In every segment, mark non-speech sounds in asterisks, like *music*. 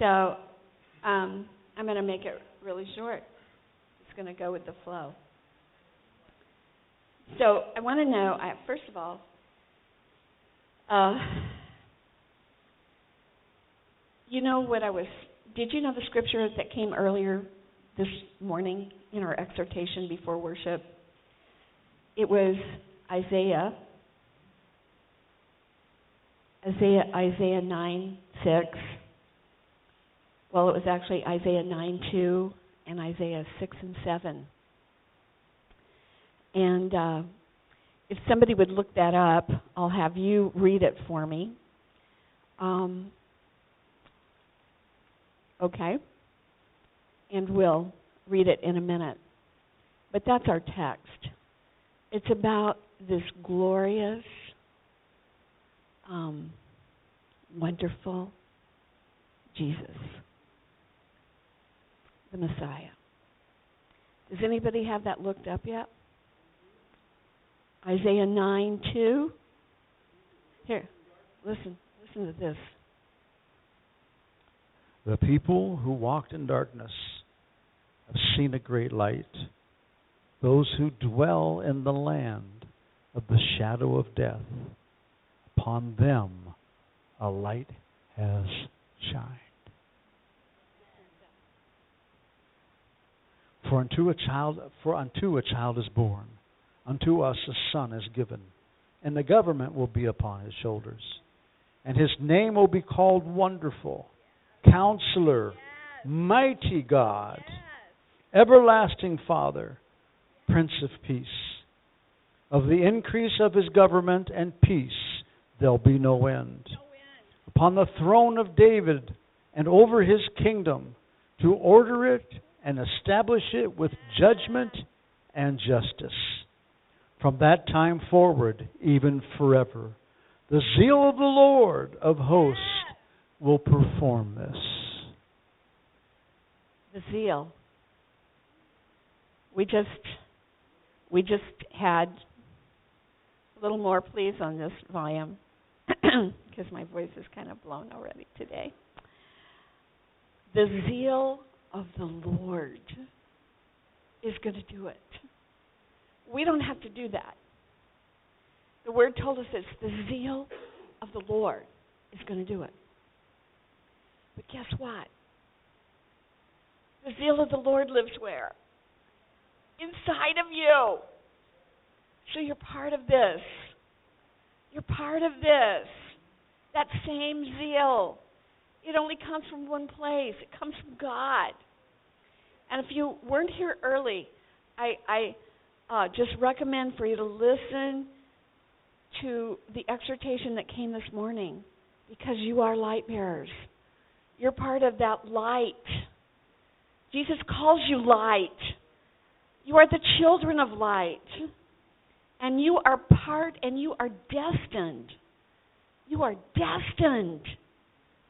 So um, I'm going to make it really short. It's going to go with the flow. So I want to know, I, first of all, uh, you know what I was, did you know the scripture that came earlier this morning in our exhortation before worship? It was Isaiah, Isaiah, Isaiah 9, 6. Well, it was actually Isaiah 9, 2 and Isaiah 6 and 7. And uh, if somebody would look that up, I'll have you read it for me. Um, okay? And we'll read it in a minute. But that's our text. It's about this glorious, um, wonderful Jesus, the Messiah. Does anybody have that looked up yet? Isaiah 9 2. Here, listen, listen to this. The people who walked in darkness have seen a great light. Those who dwell in the land of the shadow of death, upon them a light has shined. For unto a child for unto a child is born, unto us a son is given, and the government will be upon his shoulders. And his name will be called Wonderful, Counselor, Mighty God, Everlasting Father, Prince of Peace. Of the increase of his government and peace there'll be no end. Upon the throne of David and over his kingdom, to order it and establish it with judgment and justice. From that time forward, even forever, the zeal of the Lord of hosts will perform this. The zeal. We just we just had a little more please on this volume *clears throat* because my voice is kind of blown already today. The zeal of the Lord is going to do it. We don't have to do that. The word told us it's the zeal of the Lord is going to do it. But guess what? The zeal of the Lord lives where? Inside of you. So you're part of this. You're part of this. That same zeal. It only comes from one place. It comes from God. And if you weren't here early, I, I uh, just recommend for you to listen to the exhortation that came this morning because you are light bearers. You're part of that light. Jesus calls you light. You are the children of light. And you are part and you are destined. You are destined.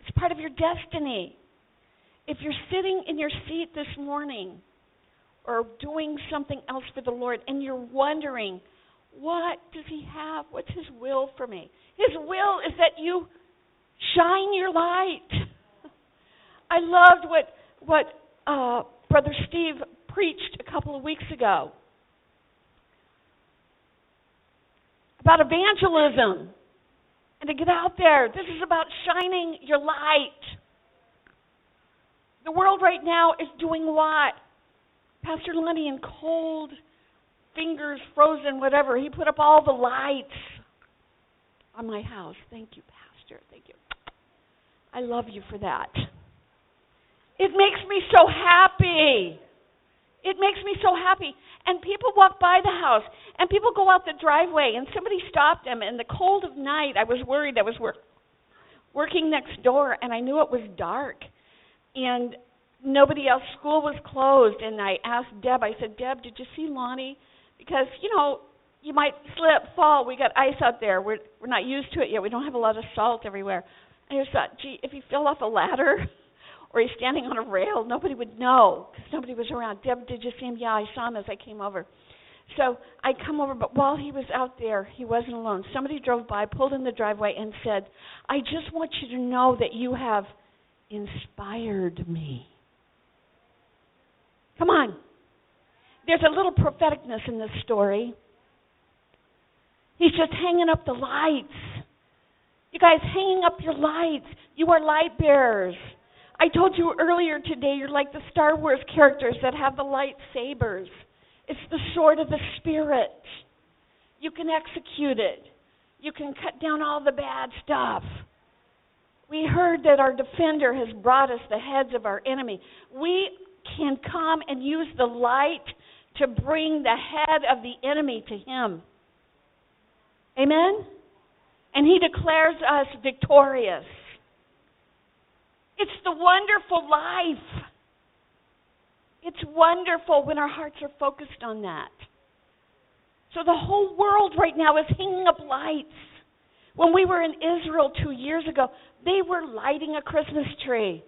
It's part of your destiny. If you're sitting in your seat this morning or doing something else for the Lord and you're wondering, what does He have? What's His will for me? His will is that you shine your light. *laughs* I loved what what uh, Brother Steve preached a couple of weeks ago about evangelism and to get out there. This is about shining your light. The world right now is doing what? Pastor Lenny in cold fingers, frozen, whatever. He put up all the lights on my house. Thank you, Pastor. Thank you. I love you for that. It makes me so happy. It makes me so happy. And people walk by the house, and people go out the driveway, and somebody stopped them. In the cold of night, I was worried. I was work, working next door, and I knew it was dark. And nobody else, school was closed. And I asked Deb, I said, Deb, did you see Lonnie? Because, you know, you might slip, fall. We got ice out there. We're, we're not used to it yet. We don't have a lot of salt everywhere. I just thought, gee, if he fell off a ladder, or he's standing on a rail, nobody would know because nobody was around. Deb, did you see him? Yeah, I saw him as I came over. So I come over, but while he was out there, he wasn't alone. Somebody drove by, pulled in the driveway, and said, I just want you to know that you have inspired me. Come on. There's a little propheticness in this story. He's just hanging up the lights. You guys, hanging up your lights. You are light bearers. I told you earlier today, you're like the Star Wars characters that have the lightsabers. It's the sword of the Spirit. You can execute it, you can cut down all the bad stuff. We heard that our defender has brought us the heads of our enemy. We can come and use the light to bring the head of the enemy to him. Amen? And he declares us victorious. It's the wonderful life. It's wonderful when our hearts are focused on that. So the whole world right now is hanging up lights. When we were in Israel two years ago, they were lighting a Christmas tree.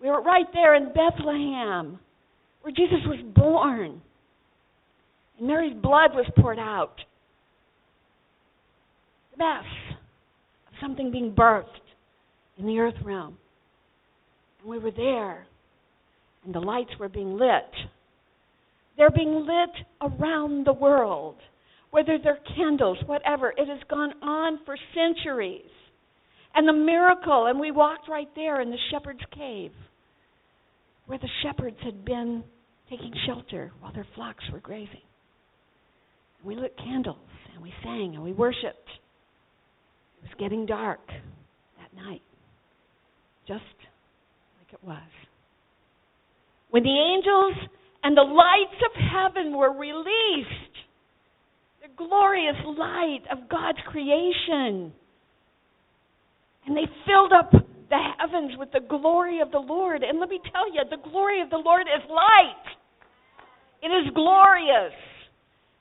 We were right there in Bethlehem, where Jesus was born. And Mary's blood was poured out. The mess of something being birthed in the earth realm. And we were there, and the lights were being lit. They're being lit around the world, whether they're candles, whatever. It has gone on for centuries. And the miracle, and we walked right there in the shepherd's cave, where the shepherds had been taking shelter while their flocks were grazing. And we lit candles, and we sang, and we worshiped. It was getting dark that night, just it was. When the angels and the lights of heaven were released, the glorious light of God's creation, and they filled up the heavens with the glory of the Lord. And let me tell you, the glory of the Lord is light. It is glorious.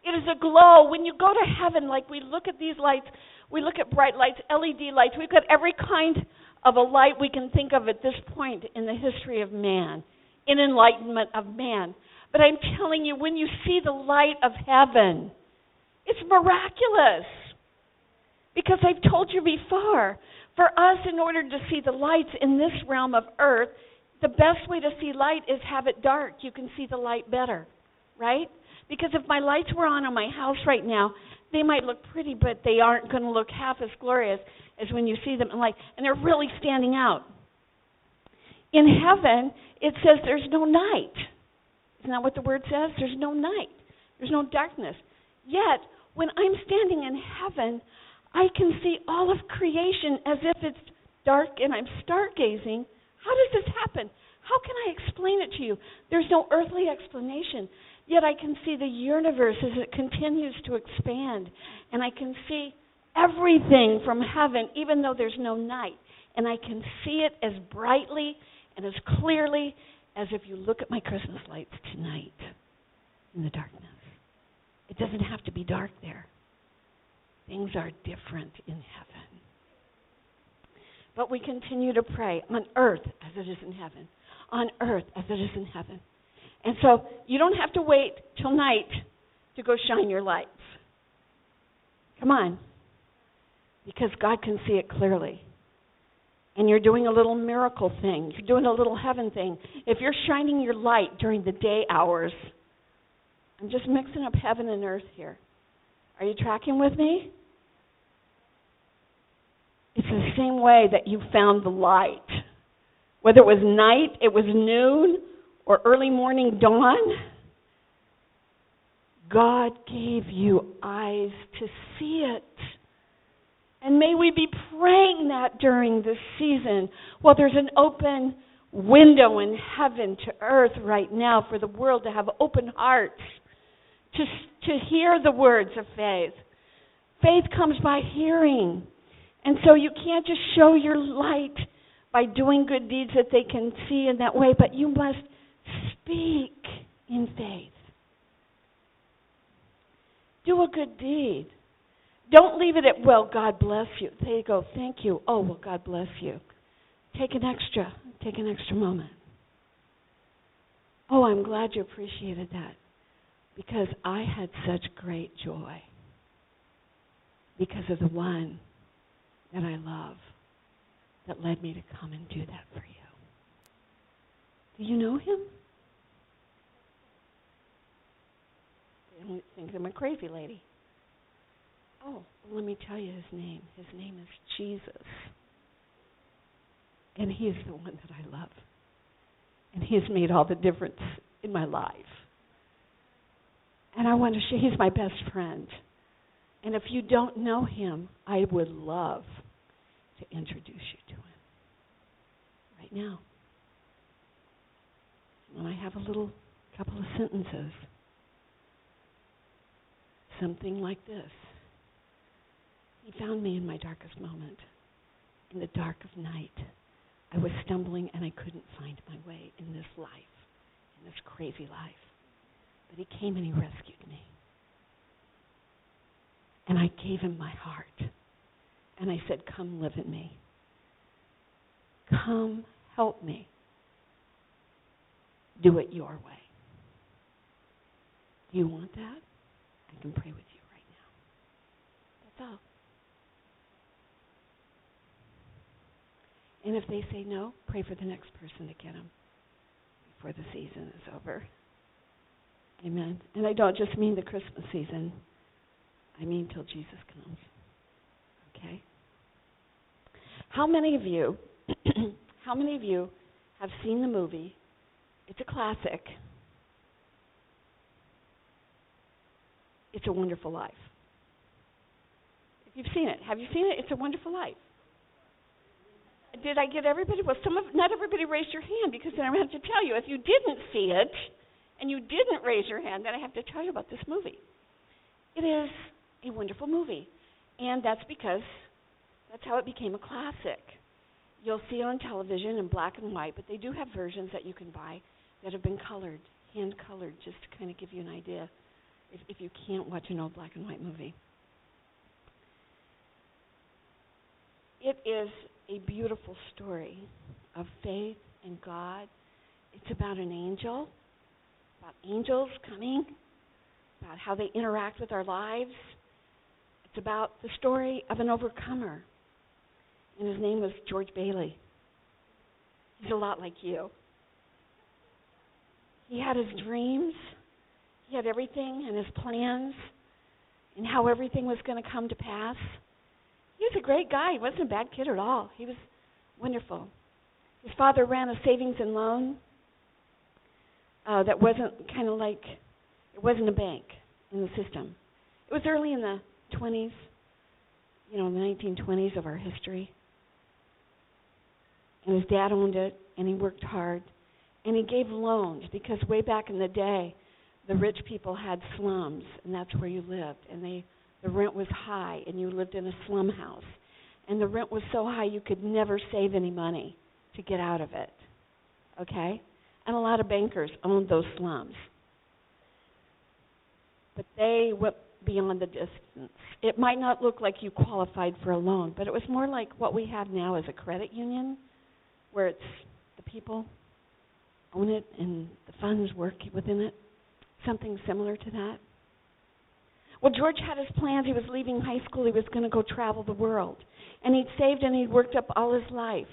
It is a glow. When you go to heaven, like we look at these lights, we look at bright lights, LED lights. We've got every kind of a light we can think of at this point in the history of man, in enlightenment of man. But I'm telling you, when you see the light of heaven, it's miraculous. Because I've told you before, for us, in order to see the lights in this realm of earth, the best way to see light is have it dark. You can see the light better, right? Because if my lights were on in my house right now, they might look pretty, but they aren't going to look half as glorious as when you see them in light. And they're really standing out. In heaven, it says there's no night. Isn't that what the word says? There's no night, there's no darkness. Yet, when I'm standing in heaven, I can see all of creation as if it's dark and I'm stargazing. How does this happen? How can I explain it to you? There's no earthly explanation. Yet I can see the universe as it continues to expand. And I can see everything from heaven, even though there's no night. And I can see it as brightly and as clearly as if you look at my Christmas lights tonight in the darkness. It doesn't have to be dark there. Things are different in heaven. But we continue to pray on earth as it is in heaven. On earth as it is in heaven. And so you don't have to wait till night to go shine your lights. Come on. Because God can see it clearly. And you're doing a little miracle thing. You're doing a little heaven thing. If you're shining your light during the day hours, I'm just mixing up heaven and earth here. Are you tracking with me? It's the same way that you found the light. Whether it was night, it was noon, or early morning dawn, God gave you eyes to see it. And may we be praying that during this season Well, there's an open window in heaven to earth right now for the world to have open hearts to, to hear the words of faith. Faith comes by hearing. And so you can't just show your light by doing good deeds that they can see in that way, but you must speak in faith. Do a good deed. Don't leave it at, well, God bless you. There you go, thank you. Oh, well, God bless you. Take an extra, take an extra moment. Oh, I'm glad you appreciated that because I had such great joy because of the one that I love that led me to come and do that for you. Do you know him? They don't think I'm a crazy lady. Oh, let me tell you his name. His name is Jesus. And he is the one that I love. And he has made all the difference in my life. And I want to share, he's my best friend. And if you don't know him, I would love to introduce you to him right now. And I have a little couple of sentences. Something like this. He found me in my darkest moment. In the dark of night, I was stumbling and I couldn't find my way in this life, in this crazy life. But he came and he rescued me. And I gave him my heart. And I said, Come live in me. Come help me. Do it your way. Do you want that? I can pray with you right now. That's all. And if they say no, pray for the next person to get them before the season is over. Amen. And I don't just mean the Christmas season. I mean till Jesus comes. Okay? How many of you *clears throat* how many of you have seen the movie? It's a classic. It's a Wonderful Life. If you've seen it, have you seen it? It's a Wonderful Life. Did I get everybody? Well, some of not everybody raised your hand because then I have to tell you if you didn't see it and you didn't raise your hand, then I have to tell you about this movie. It is a wonderful movie, and that's because that's how it became a classic. You'll see it on television in black and white, but they do have versions that you can buy that have been colored, hand colored, just to kind of give you an idea if, if you can't watch an old black and white movie. It is a beautiful story of faith in God. It's about an angel, about angels coming, about how they interact with our lives. It's about the story of an overcomer. And his name was George Bailey. He's a lot like you. He had his dreams, he had everything and his plans, and how everything was going to come to pass. He was a great guy. He wasn't a bad kid at all. He was wonderful. His father ran a savings and loan uh, that wasn't kind of like it wasn't a bank in the system. It was early in the 20s, you know, the 1920s of our history. And his dad owned it, and he worked hard, and he gave loans because way back in the day, the rich people had slums, and that's where you lived, and they the rent was high and you lived in a slum house. And the rent was so high you could never save any money to get out of it. Okay? And a lot of bankers owned those slums. But they went beyond the distance. It might not look like you qualified for a loan but it was more like what we have now as a credit union where it's the people own it and the funds work within it. Something similar to that well, George had his plans. He was leaving high school. He was going to go travel the world. And he'd saved and he'd worked up all his life.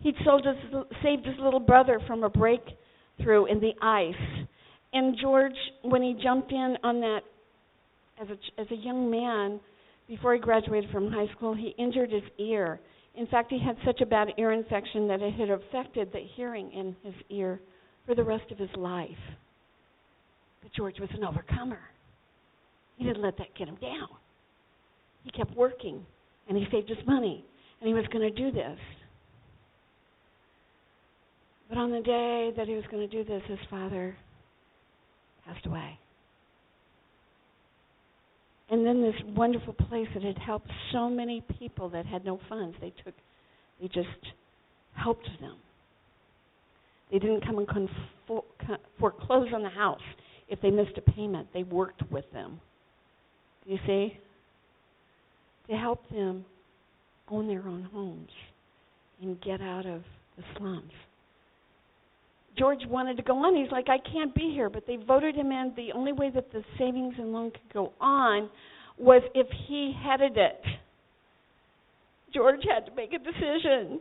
He'd sold his, saved his little brother from a breakthrough in the ice. And George, when he jumped in on that as a, as a young man, before he graduated from high school, he injured his ear. In fact, he had such a bad ear infection that it had affected the hearing in his ear for the rest of his life. But George was an overcomer. He didn't let that get him down. He kept working, and he saved his money, and he was going to do this. But on the day that he was going to do this, his father passed away. And then this wonderful place that had helped so many people that had no funds, they took, they just helped them. They didn't come and foreclose on the house if they missed a payment. They worked with them. You see? To help them own their own homes and get out of the slums. George wanted to go on. He's like, I can't be here. But they voted him in. The only way that the savings and loan could go on was if he headed it. George had to make a decision.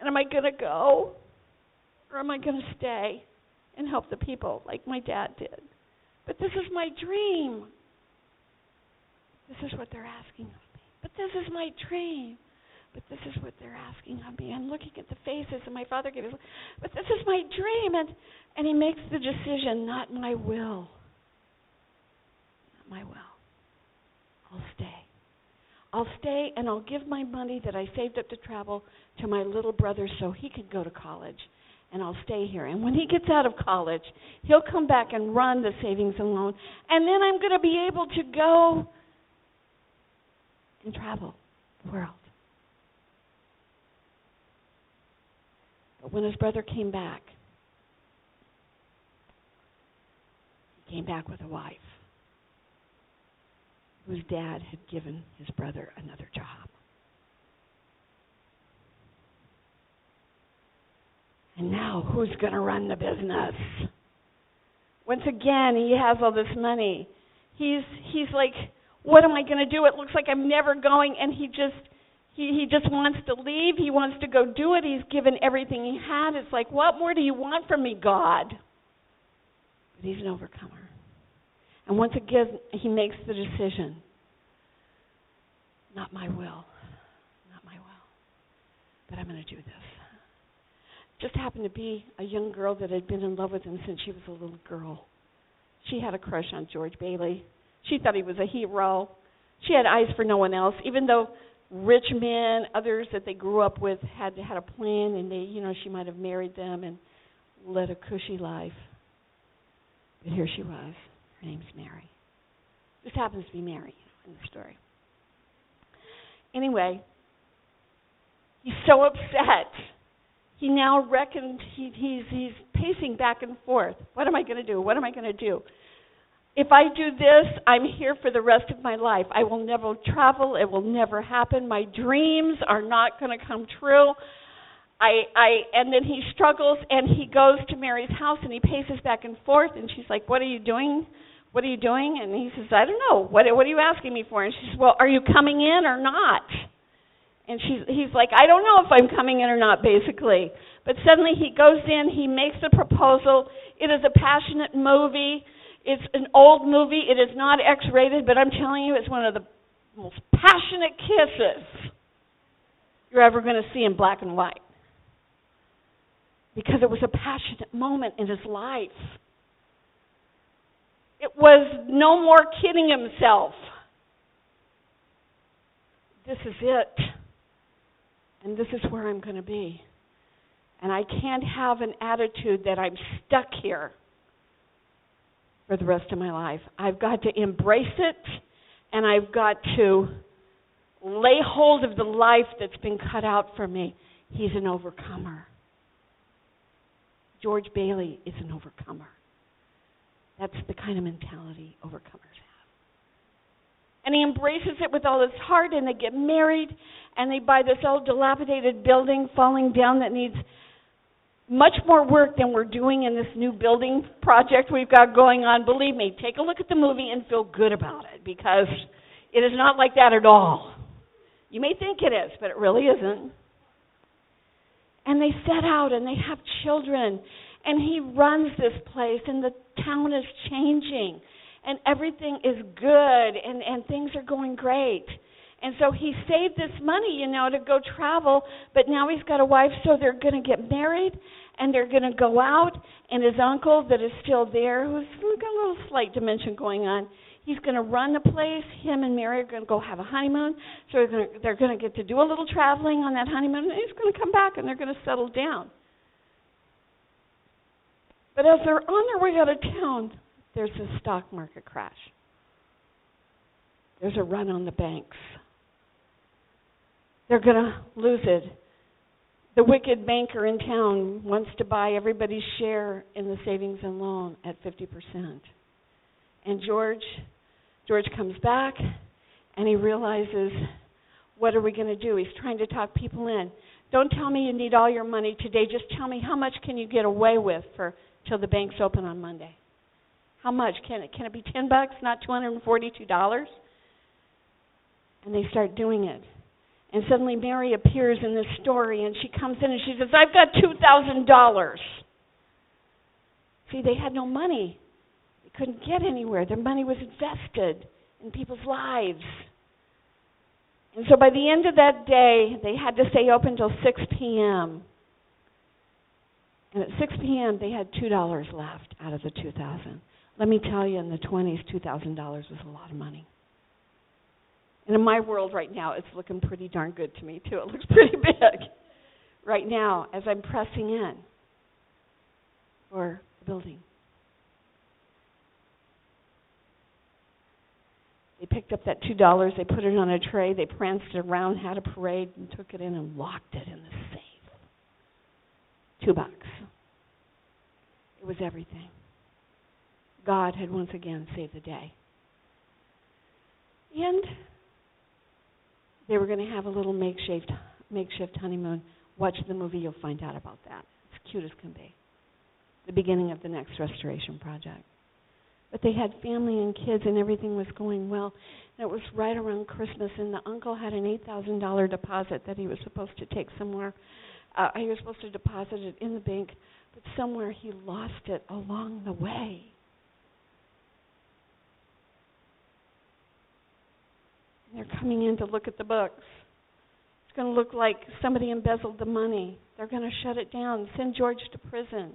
And am I going to go? Or am I going to stay and help the people like my dad did? But this is my dream. This is what they're asking of me. But this is my dream. But this is what they're asking of me. I'm looking at the faces, and my father gave his. But this is my dream, and and he makes the decision, not my will. Not my will. I'll stay. I'll stay, and I'll give my money that I saved up to travel to my little brother so he can go to college, and I'll stay here. And when he gets out of college, he'll come back and run the savings and loan, and then I'm going to be able to go and travel the world. But when his brother came back, he came back with a wife whose dad had given his brother another job. And now, who's going to run the business? Once again, he has all this money. He's he's like, what am I going to do? It looks like I'm never going, and he just he he just wants to leave. He wants to go do it. He's given everything he had. It's like, what more do you want from me, God? But he's an overcomer. And once again, he makes the decision not my will, not my will, but I'm going to do this. Just happened to be a young girl that had been in love with him since she was a little girl. She had a crush on George Bailey. She thought he was a hero. She had eyes for no one else, even though rich men, others that they grew up with, had had a plan, and they, you know, she might have married them and led a cushy life. But here she was. Her name's Mary. This happens to be Mary in the story. Anyway, he's so upset. He now reckons he, he's he's pacing back and forth. What am I going to do? What am I going to do? If I do this, I'm here for the rest of my life. I will never travel. It will never happen. My dreams are not going to come true. I, I, and then he struggles and he goes to Mary's house and he paces back and forth and she's like, "What are you doing? What are you doing?" And he says, "I don't know. What, what are you asking me for?" And she says, "Well, are you coming in or not?" And she's, he's like, "I don't know if I'm coming in or not." Basically, but suddenly he goes in. He makes a proposal. It is a passionate movie. It's an old movie. It is not X rated, but I'm telling you, it's one of the most passionate kisses you're ever going to see in black and white. Because it was a passionate moment in his life. It was no more kidding himself. This is it. And this is where I'm going to be. And I can't have an attitude that I'm stuck here for the rest of my life. I've got to embrace it and I've got to lay hold of the life that's been cut out for me. He's an overcomer. George Bailey is an overcomer. That's the kind of mentality overcomers have. And he embraces it with all his heart, and they get married, and they buy this old dilapidated building falling down that needs much more work than we're doing in this new building project we've got going on. Believe me, take a look at the movie and feel good about it because it is not like that at all. You may think it is, but it really isn't. And they set out and they have children, and he runs this place, and the town is changing, and everything is good, and, and things are going great. And so he saved this money, you know, to go travel, but now he's got a wife, so they're going to get married and they're going to go out. And his uncle, that is still there, who's got a little slight dementia going on, he's going to run the place. Him and Mary are going to go have a honeymoon, so they're going to, they're going to get to do a little traveling on that honeymoon, and he's going to come back and they're going to settle down. But as they're on their way out of town, there's a stock market crash. There's a run on the banks they're going to lose it. The wicked banker in town wants to buy everybody's share in the savings and loan at 50%. And George George comes back and he realizes what are we going to do? He's trying to talk people in. Don't tell me you need all your money today. Just tell me how much can you get away with for till the banks open on Monday. How much can it can it be 10 bucks, not $242? And they start doing it. And suddenly Mary appears in this story and she comes in and she says, I've got $2,000. See, they had no money. They couldn't get anywhere. Their money was invested in people's lives. And so by the end of that day, they had to stay open till 6 p.m. And at 6 p.m., they had $2 left out of the 2000 Let me tell you, in the 20s, $2,000 was a lot of money. And in my world right now, it's looking pretty darn good to me, too. It looks *laughs* pretty big right now as I'm pressing in for the building. They picked up that two dollars, they put it on a tray, they pranced it around, had a parade, and took it in and locked it in the safe. Two bucks. It was everything. God had once again saved the day. And they were going to have a little makeshift makeshift honeymoon. Watch the movie, you'll find out about that. It's cute as can be. The beginning of the next restoration project. But they had family and kids, and everything was going well. And it was right around Christmas, and the uncle had an eight thousand dollar deposit that he was supposed to take somewhere. Uh, he was supposed to deposit it in the bank, but somewhere he lost it along the way. And they're coming in to look at the books. It's going to look like somebody embezzled the money. They're going to shut it down, send George to prison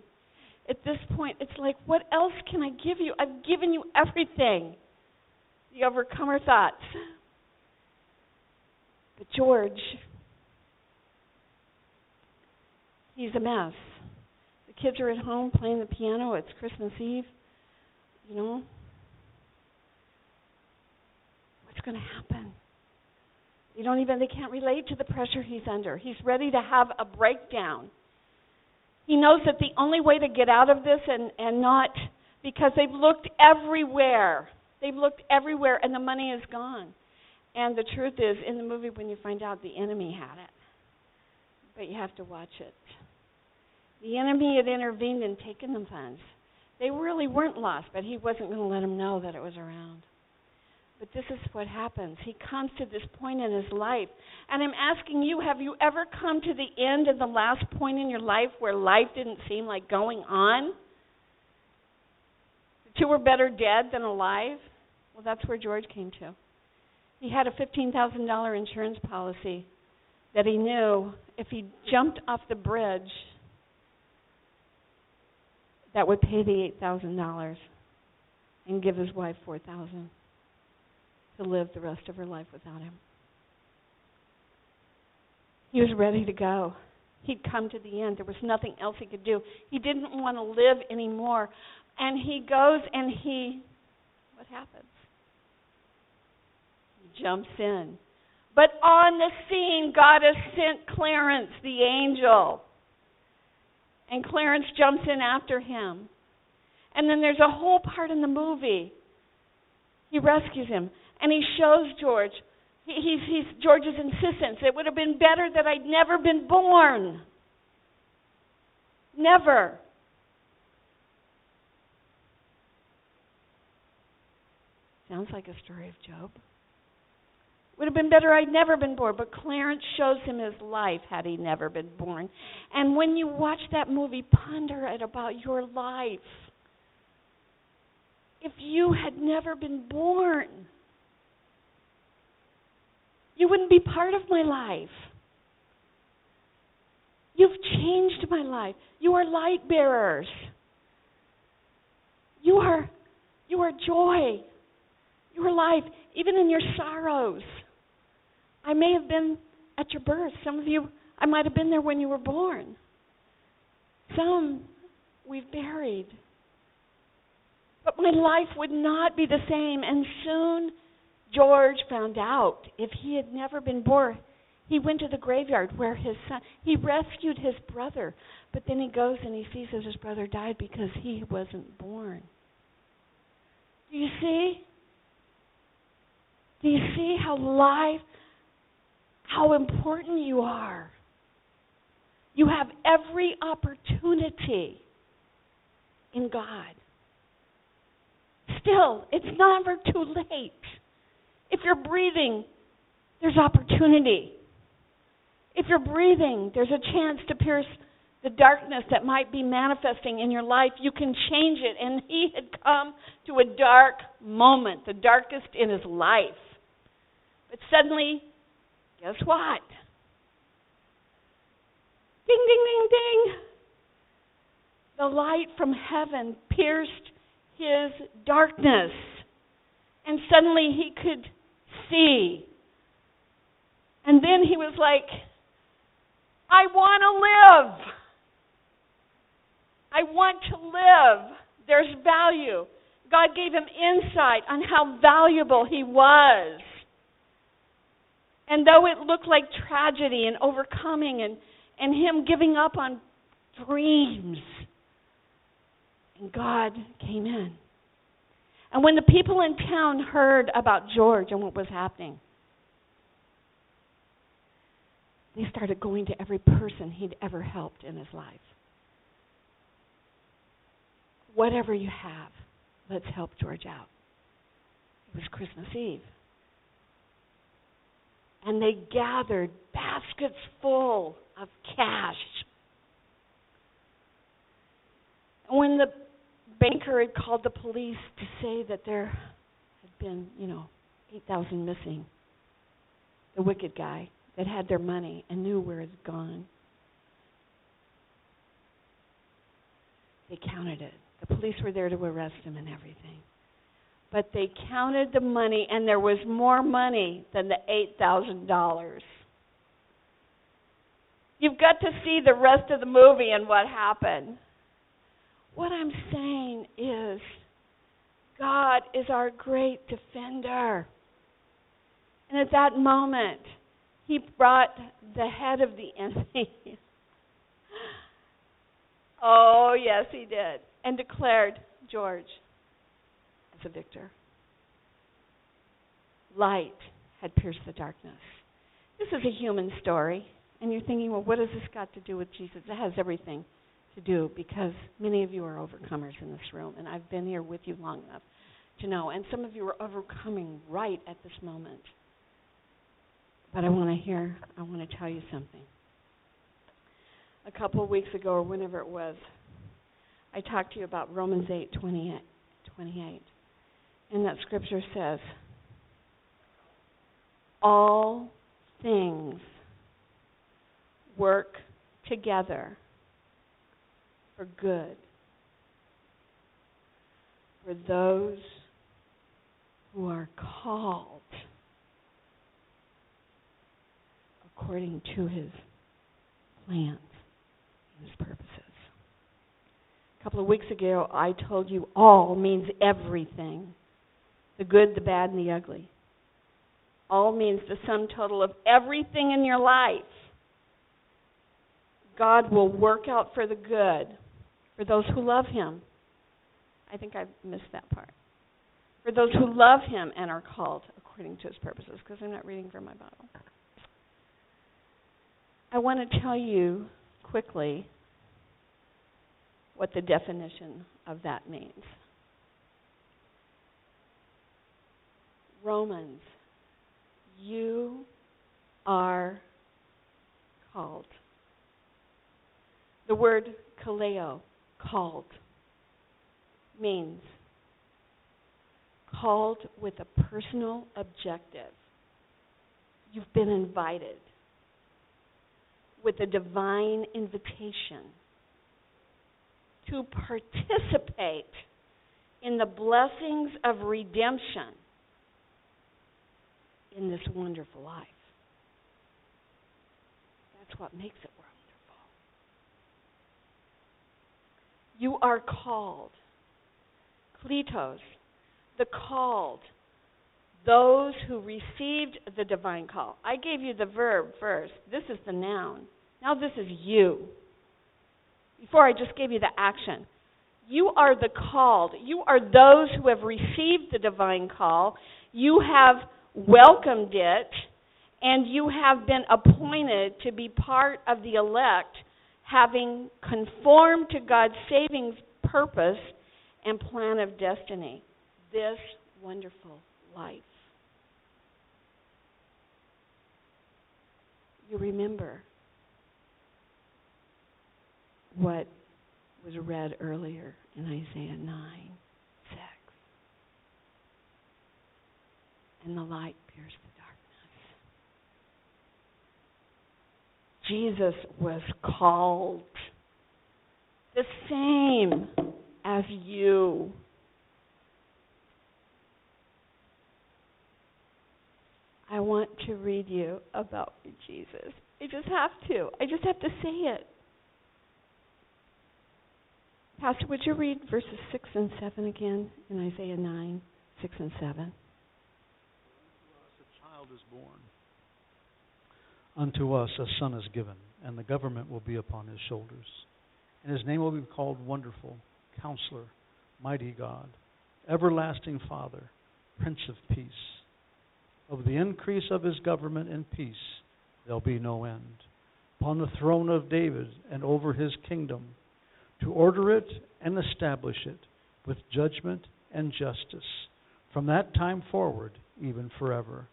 at this point, it's like, what else can I give you? I've given you everything. The overcomer thoughts. But George, he's a mess. The kids are at home playing the piano. It's Christmas Eve. You know? What's going to happen? They don't even they can't relate to the pressure he's under. He's ready to have a breakdown. He knows that the only way to get out of this and, and not, because they've looked everywhere. They've looked everywhere and the money is gone. And the truth is, in the movie, when you find out the enemy had it, but you have to watch it. The enemy had intervened and taken the funds. They really weren't lost, but he wasn't going to let them know that it was around. But this is what happens. He comes to this point in his life. And I'm asking you have you ever come to the end of the last point in your life where life didn't seem like going on? The two were better dead than alive? Well, that's where George came to. He had a $15,000 insurance policy that he knew if he jumped off the bridge, that would pay the $8,000 and give his wife 4000 to live the rest of her life without him. He was ready to go. He'd come to the end. There was nothing else he could do. He didn't want to live anymore. And he goes and he, what happens? He jumps in. But on the scene, God has sent Clarence, the angel. And Clarence jumps in after him. And then there's a whole part in the movie. He rescues him. And he shows George, he, he's, he's George's insistence. It would have been better that I'd never been born. Never. Sounds like a story of Job. Would have been better I'd never been born, but Clarence shows him his life had he never been born. And when you watch that movie, ponder it about your life. If you had never been born, you wouldn't be part of my life. You've changed my life. You are light bearers. You are you are joy. You are life, even in your sorrows. I may have been at your birth. Some of you I might have been there when you were born. Some we've buried. But my life would not be the same and soon George found out if he had never been born, he went to the graveyard where his son, he rescued his brother, but then he goes and he sees that his brother died because he wasn't born. Do you see? Do you see how life, how important you are? You have every opportunity in God. Still, it's never too late. If you're breathing, there's opportunity. If you're breathing, there's a chance to pierce the darkness that might be manifesting in your life, you can change it. And he had come to a dark moment, the darkest in his life. But suddenly, guess what? Ding, ding, ding, ding. The light from heaven pierced his darkness. And suddenly he could see. And then he was like, I want to live. I want to live. There's value. God gave him insight on how valuable he was. And though it looked like tragedy and overcoming and, and him giving up on dreams, and God came in. And when the people in town heard about George and what was happening, they started going to every person he'd ever helped in his life. Whatever you have, let's help George out. It was Christmas Eve. And they gathered baskets full of cash. When the banker had called the police to say that there had been, you know, 8,000 missing, the wicked guy that had their money and knew where it had gone, they counted it. The police were there to arrest him and everything. But they counted the money, and there was more money than the $8,000. You've got to see the rest of the movie and what happened. What I'm saying is, God is our great defender. And at that moment, He brought the head of the enemy. *laughs* oh, yes, He did. And declared George as a victor. Light had pierced the darkness. This is a human story. And you're thinking, well, what has this got to do with Jesus? It has everything to do because many of you are overcomers in this room, and I've been here with you long enough to know. And some of you are overcoming right at this moment. But I want to hear, I want to tell you something. A couple of weeks ago, or whenever it was, I talked to you about Romans 8 28. 28. And that scripture says, All things work together for good for those who are called according to his plans and his purposes. A couple of weeks ago, I told you all means everything the good, the bad, and the ugly. All means the sum total of everything in your life. God will work out for the good for those who love Him. I think I missed that part. For those who love Him and are called according to His purposes, because I'm not reading from my Bible. I want to tell you quickly what the definition of that means. Romans, you are called. The word kaleo, called, means called with a personal objective. You've been invited with a divine invitation to participate in the blessings of redemption in this wonderful life. That's what makes it wonderful. You are called. Kletos, the called. Those who received the divine call. I gave you the verb first. This is the noun. Now this is you. Before I just gave you the action. You are the called. You are those who have received the divine call. You have welcomed it, and you have been appointed to be part of the elect, having conformed to God's saving purpose and plan of destiny. This wonderful life. You remember what was read earlier in Isaiah 9 6. And the light pierced the darkness. Jesus was called the same as you. I want to read you about Jesus. I just have to. I just have to say it. Pastor, would you read verses 6 and 7 again in Isaiah 9, 6 and 7? a child is born. Unto us a son is given, and the government will be upon his shoulders. And his name will be called Wonderful, Counselor, Mighty God, Everlasting Father, Prince of Peace. Of the increase of his government and peace there'll be no end. Upon the throne of David and over his kingdom, to order it and establish it with judgment and justice from that time forward, even forever.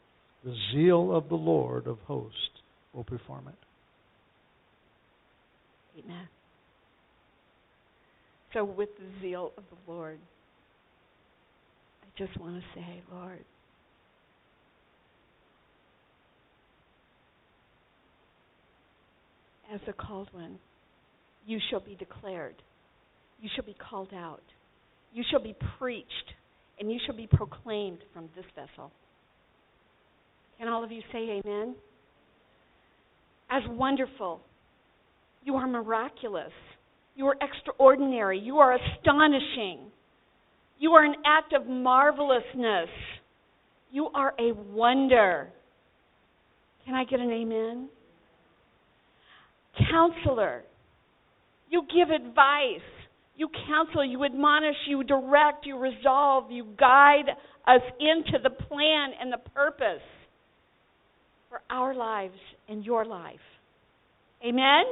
The zeal of the Lord of hosts will perform it. Amen. So, with the zeal of the Lord, I just want to say, Lord, as a called one, you shall be declared. You shall be called out. You shall be preached, and you shall be proclaimed from this vessel. Can all of you say amen? As wonderful. You are miraculous. You are extraordinary. You are astonishing. You are an act of marvelousness. You are a wonder. Can I get an amen? Counselor. You give advice. You counsel. You admonish. You direct. You resolve. You guide us into the plan and the purpose for our lives and your life. Amen?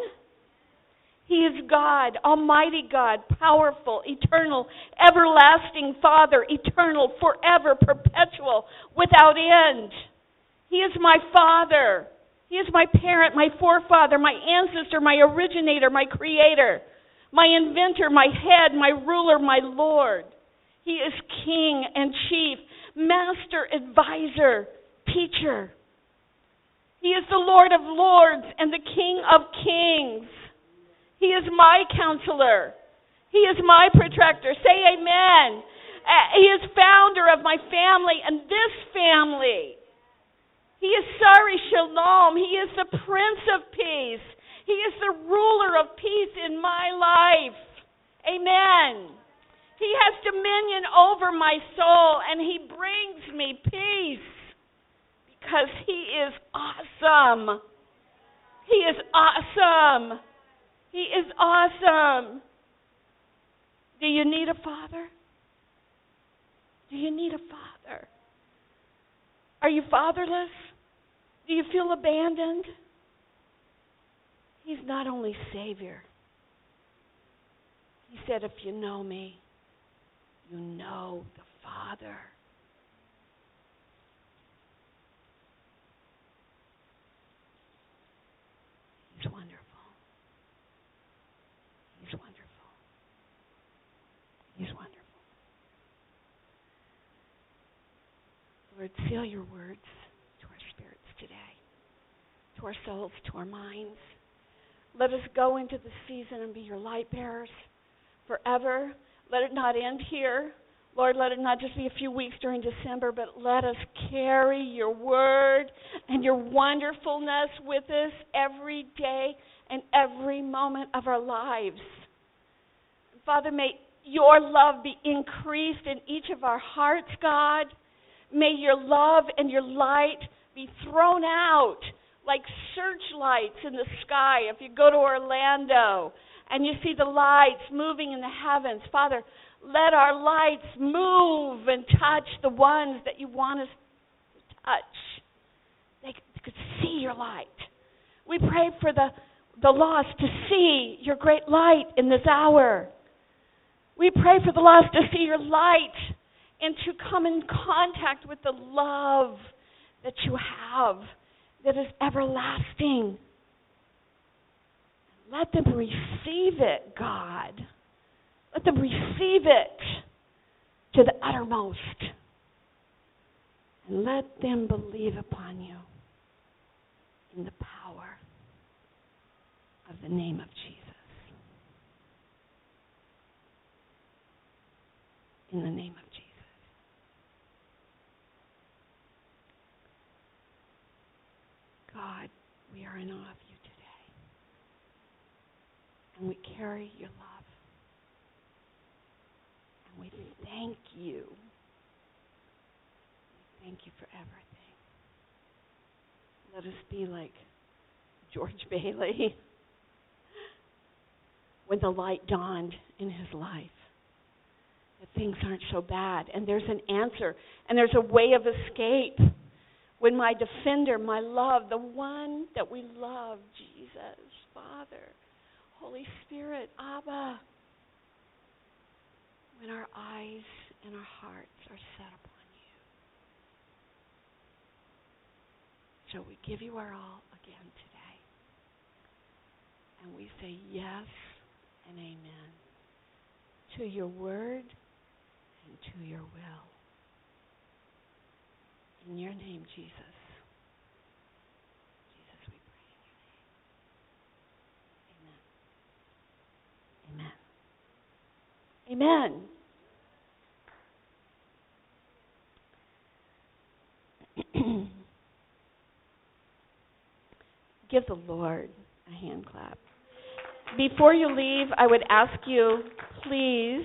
He is God, Almighty God, powerful, eternal, everlasting Father, eternal, forever, perpetual, without end. He is my Father. He is my parent, my forefather, my ancestor, my originator, my creator, my inventor, my head, my ruler, my Lord. He is king and chief, master, advisor, teacher. He is the Lord of lords and the King of kings. He is my counselor. He is my protector. Say amen. Uh, he is founder of my family and this family. He is Sar Shalom. He is the Prince of Peace. He is the ruler of peace in my life. Amen. He has dominion over my soul and he brings me peace because he is awesome. He is awesome. He is awesome. Do you need a father? Do you need a father? Are you fatherless? Do you feel abandoned? He's not only Savior. He said, If you know me, you know the Father. He's wonderful. He's wonderful. He's wonderful. Lord, seal your words to our spirits today, to our souls, to our minds. Let us go into the season and be your light bearers forever. Let it not end here. Lord, let it not just be a few weeks during December, but let us carry your word and your wonderfulness with us every day and every moment of our lives. Father, may your love be increased in each of our hearts, God. May your love and your light be thrown out like searchlights in the sky. If you go to Orlando and you see the lights moving in the heavens, Father, let our lights move and touch the ones that you want us to touch. They could see your light. We pray for the, the lost to see your great light in this hour. We pray for the lost to see your light and to come in contact with the love that you have that is everlasting. Let them receive it, God. Let them receive it to the uttermost. And let them believe upon you in the power of the name of Jesus. In the name of Jesus. God, we are in awe of you today. And we carry your love. And we thank you. We thank you for everything. Let us be like George Bailey *laughs* when the light dawned in his life. That things aren't so bad. And there's an answer. And there's a way of escape when my defender, my love, the one that we love, Jesus, Father, Holy Spirit, Abba, when our eyes and our hearts are set upon you. So we give you our all again today. And we say yes and amen to your word and to your will. In your name, Jesus. Jesus, we pray in your name. Amen. Amen. Amen. *clears throat* Give the Lord a hand clap. Before you leave, I would ask you, please,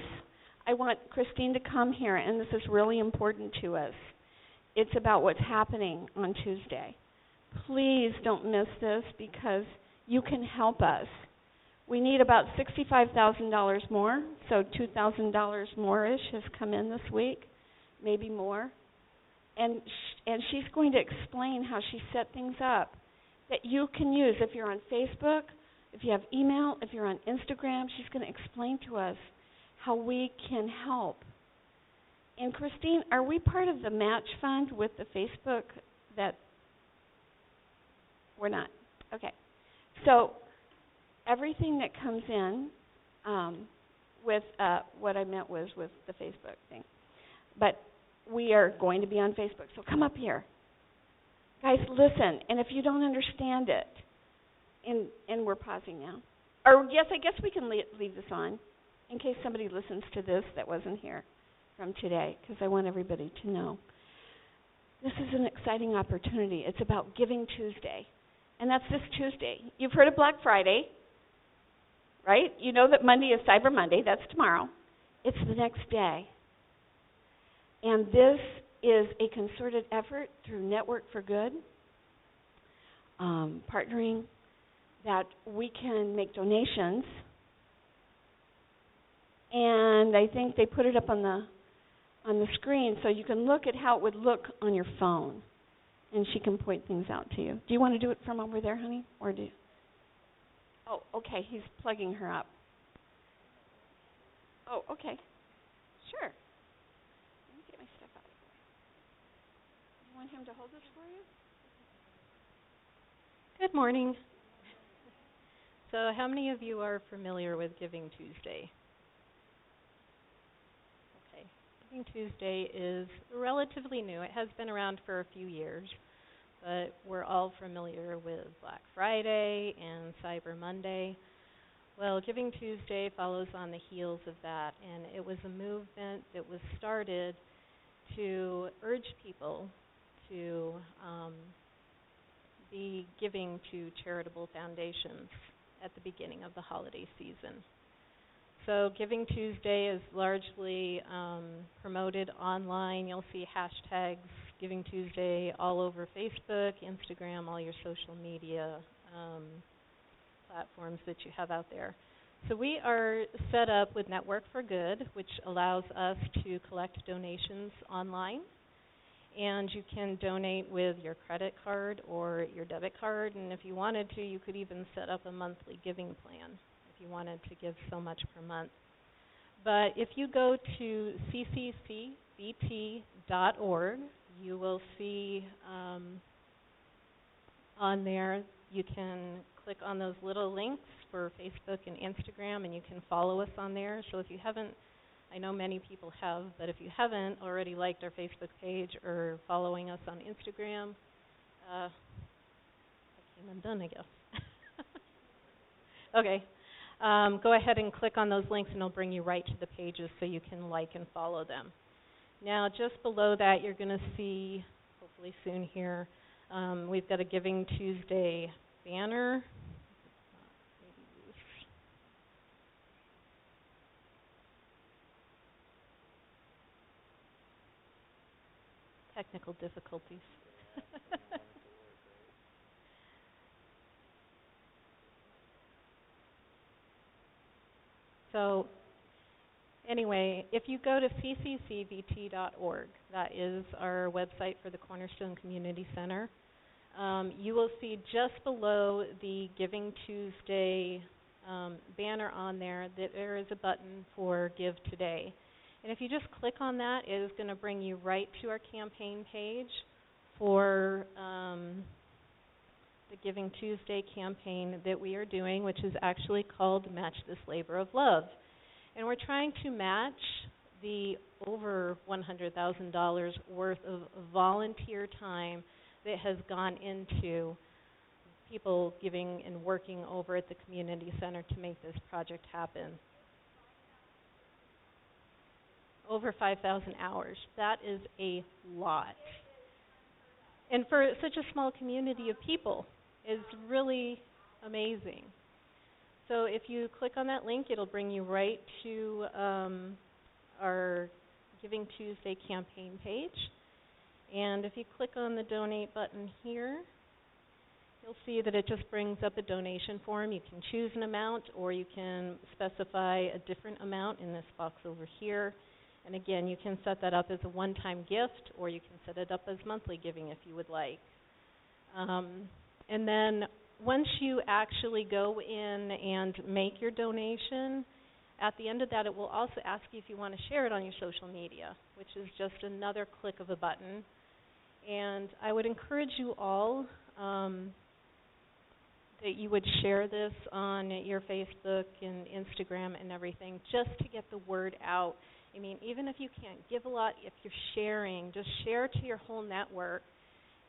I want Christine to come here, and this is really important to us. It's about what's happening on Tuesday. Please don't miss this because you can help us. We need about $65,000 more, so $2,000 more-ish has come in this week, maybe more. And sh- and she's going to explain how she set things up that you can use if you're on Facebook, if you have email, if you're on Instagram, she's going to explain to us how we can help. And Christine, are we part of the match fund with the Facebook that we're not? Okay. So everything that comes in um, with uh, what I meant was with the Facebook thing. But we are going to be on Facebook. So come up here. Guys, listen. And if you don't understand it, and and we're pausing now. Or yes, I guess we can le- leave this on in case somebody listens to this that wasn't here from today because I want everybody to know. This is an exciting opportunity. It's about Giving Tuesday. And that's this Tuesday. You've heard of Black Friday, right? You know that Monday is Cyber Monday. That's tomorrow. It's the next day. And this is a concerted effort through Network for Good, um, partnering that we can make donations. And I think they put it up on the on the screen so you can look at how it would look on your phone. And she can point things out to you. Do you want to do it from over there, honey? Or do you? Oh, okay. He's plugging her up. Oh, okay. Sure. Let me get my stuff out of here. You want him to hold this for you? Good morning. So, how many of you are familiar with Giving Tuesday? Okay. Giving Tuesday is relatively new. It has been around for a few years, but we're all familiar with Black Friday and Cyber Monday. Well, Giving Tuesday follows on the heels of that, and it was a movement that was started to urge people to um, be giving to charitable foundations at the beginning of the holiday season. So Giving Tuesday is largely um, promoted online. You'll see hashtags Giving Tuesday all over Facebook, Instagram, all your social media um, platforms that you have out there. So we are set up with Network for Good, which allows us to collect donations online and you can donate with your credit card or your debit card and if you wanted to you could even set up a monthly giving plan you wanted to give so much per month but if you go to cccvt.org you will see um, on there you can click on those little links for Facebook and Instagram, and you can follow us on there. So if you haven't, I know many people have, but if you haven't already liked our Facebook page or following us on Instagram, uh, I came undone, I guess. *laughs* okay. Um, go ahead and click on those links, and it'll bring you right to the pages so you can like and follow them. Now, just below that, you're going to see, hopefully soon here, um, we've got a Giving Tuesday banner. Technical difficulties. *laughs* so, anyway, if you go to cccvt.org, that is our website for the Cornerstone Community Center, um, you will see just below the Giving Tuesday um, banner on there that there is a button for Give Today. And if you just click on that, it is going to bring you right to our campaign page for um, the Giving Tuesday campaign that we are doing, which is actually called Match This Labor of Love. And we're trying to match the over $100,000 worth of volunteer time that has gone into people giving and working over at the community center to make this project happen. Over 5,000 hours. That is a lot. And for such a small community of people, is really amazing. So if you click on that link, it'll bring you right to um, our Giving Tuesday campaign page. And if you click on the donate button here, you'll see that it just brings up a donation form. You can choose an amount or you can specify a different amount in this box over here. And again, you can set that up as a one-time gift or you can set it up as monthly giving if you would like. Um, and then once you actually go in and make your donation, at the end of that it will also ask you if you want to share it on your social media, which is just another click of a button. And I would encourage you all um, that you would share this on your Facebook and Instagram and everything just to get the word out. I mean, even if you can't give a lot, if you're sharing, just share to your whole network.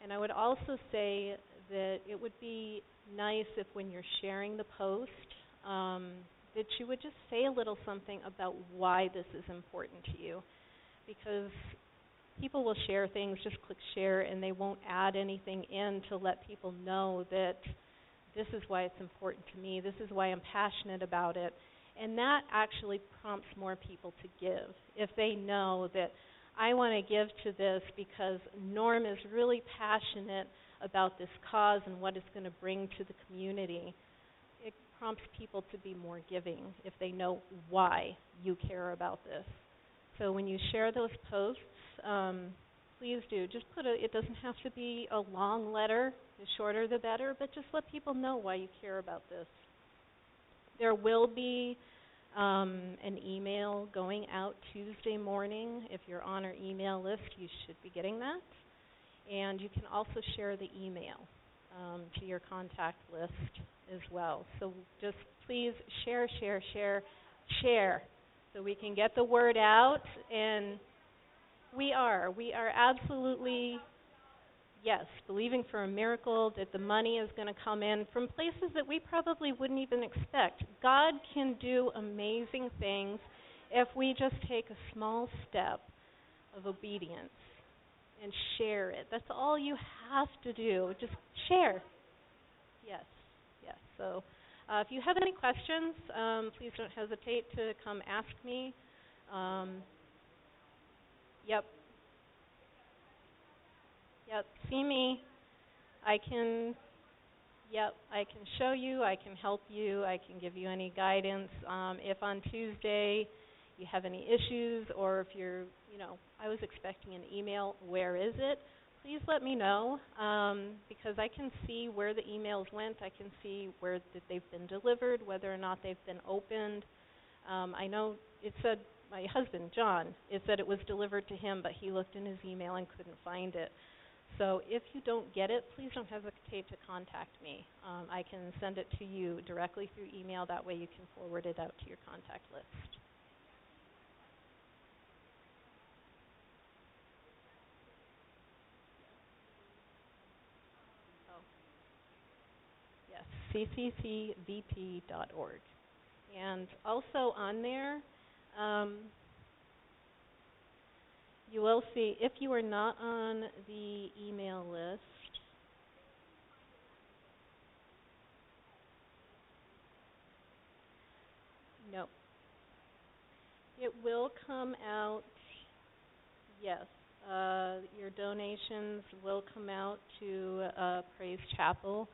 And I would also say that it would be nice if when you're sharing the post, um, that you would just say a little something about why this is important to you. Because people will share things, just click share, and they won't add anything in to let people know that this is why it's important to me, this is why I'm passionate about it. And that actually prompts more people to give. If they know that I want to give to this because Norm is really passionate about this cause and what it's going to bring to the community, it prompts people to be more giving if they know why you care about this. So when you share those posts, um, please do. Just put a, it doesn't have to be a long letter, the shorter the better, but just let people know why you care about this. There will be um, an email going out Tuesday morning. If you're on our email list, you should be getting that. And you can also share the email um, to your contact list as well. So just please share, share, share, share so we can get the word out and we are. We are absolutely, yes, believing for a miracle that the money is going to come in from places that we probably wouldn't even expect. God can do amazing things if we just take a small step of obedience and share it. That's all you have to do. Just share. Yes, yes. So uh, if you have any questions, um, please don't hesitate to come ask me. Um, Yep. Yep. See me. I can. Yep. I can show you. I can help you. I can give you any guidance. Um, if on Tuesday you have any issues, or if you're, you know, I was expecting an email. Where is it? Please let me know um, because I can see where the emails went. I can see where that they've been delivered, whether or not they've been opened. Um, I know it said my husband, John, it said it was delivered to him, but he looked in his email and couldn't find it. So if you don't get it, please don't hesitate to contact me. Um, I can send it to you directly through email. That way you can forward it out to your contact list. Oh. Yes, cccvt.org. And also on there, um, you will see, if you are not on the email list, no. It will come out, yes, uh, your donations will come out to uh, Praise Chapel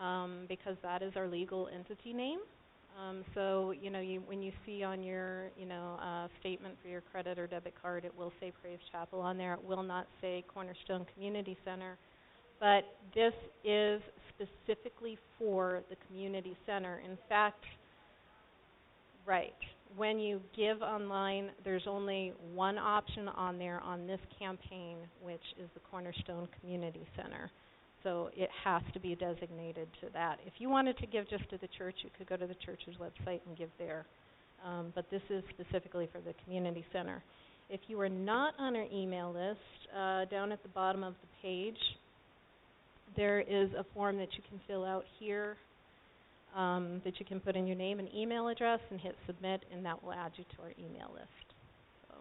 um, because that is our legal entity name. Um, so, you know, you, when you see on your, you know, uh, statement for your credit or debit card, it will say Praise Chapel on there. It will not say Cornerstone Community Center. But this is specifically for the community center. In fact, right, when you give online, there's only one option on there on this campaign, which is the Cornerstone Community Center. So it has to be designated to that. If you wanted to give just to the church, you could go to the church's website and give there. Um, but this is specifically for the community center. If you are not on our email list, uh, down at the bottom of the page, there is a form that you can fill out here um, that you can put in your name and email address and hit submit, and that will add you to our email list. So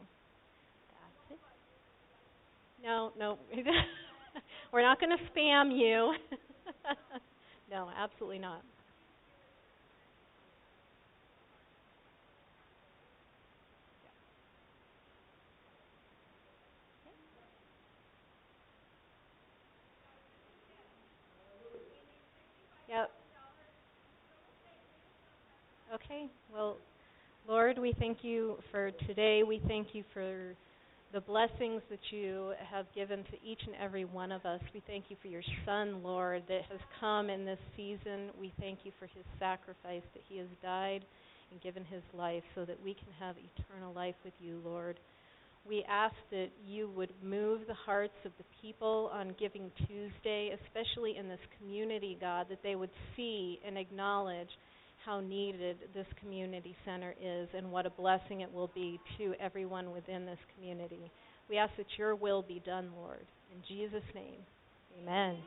that's it. No, no. *laughs* *laughs* We're not going to spam you. *laughs* no, absolutely not. Yep. Okay. Well, Lord, we thank you for today. We thank you for the blessings that you have given to each and every one of us. We thank you for your Son, Lord, that has come in this season. We thank you for his sacrifice, that he has died and given his life so that we can have eternal life with you, Lord. We ask that you would move the hearts of the people on Giving Tuesday, especially in this community, God, that they would see and acknowledge how needed this community center is and what a blessing it will be to everyone within this community. We ask that your will be done, Lord. In Jesus' name, amen.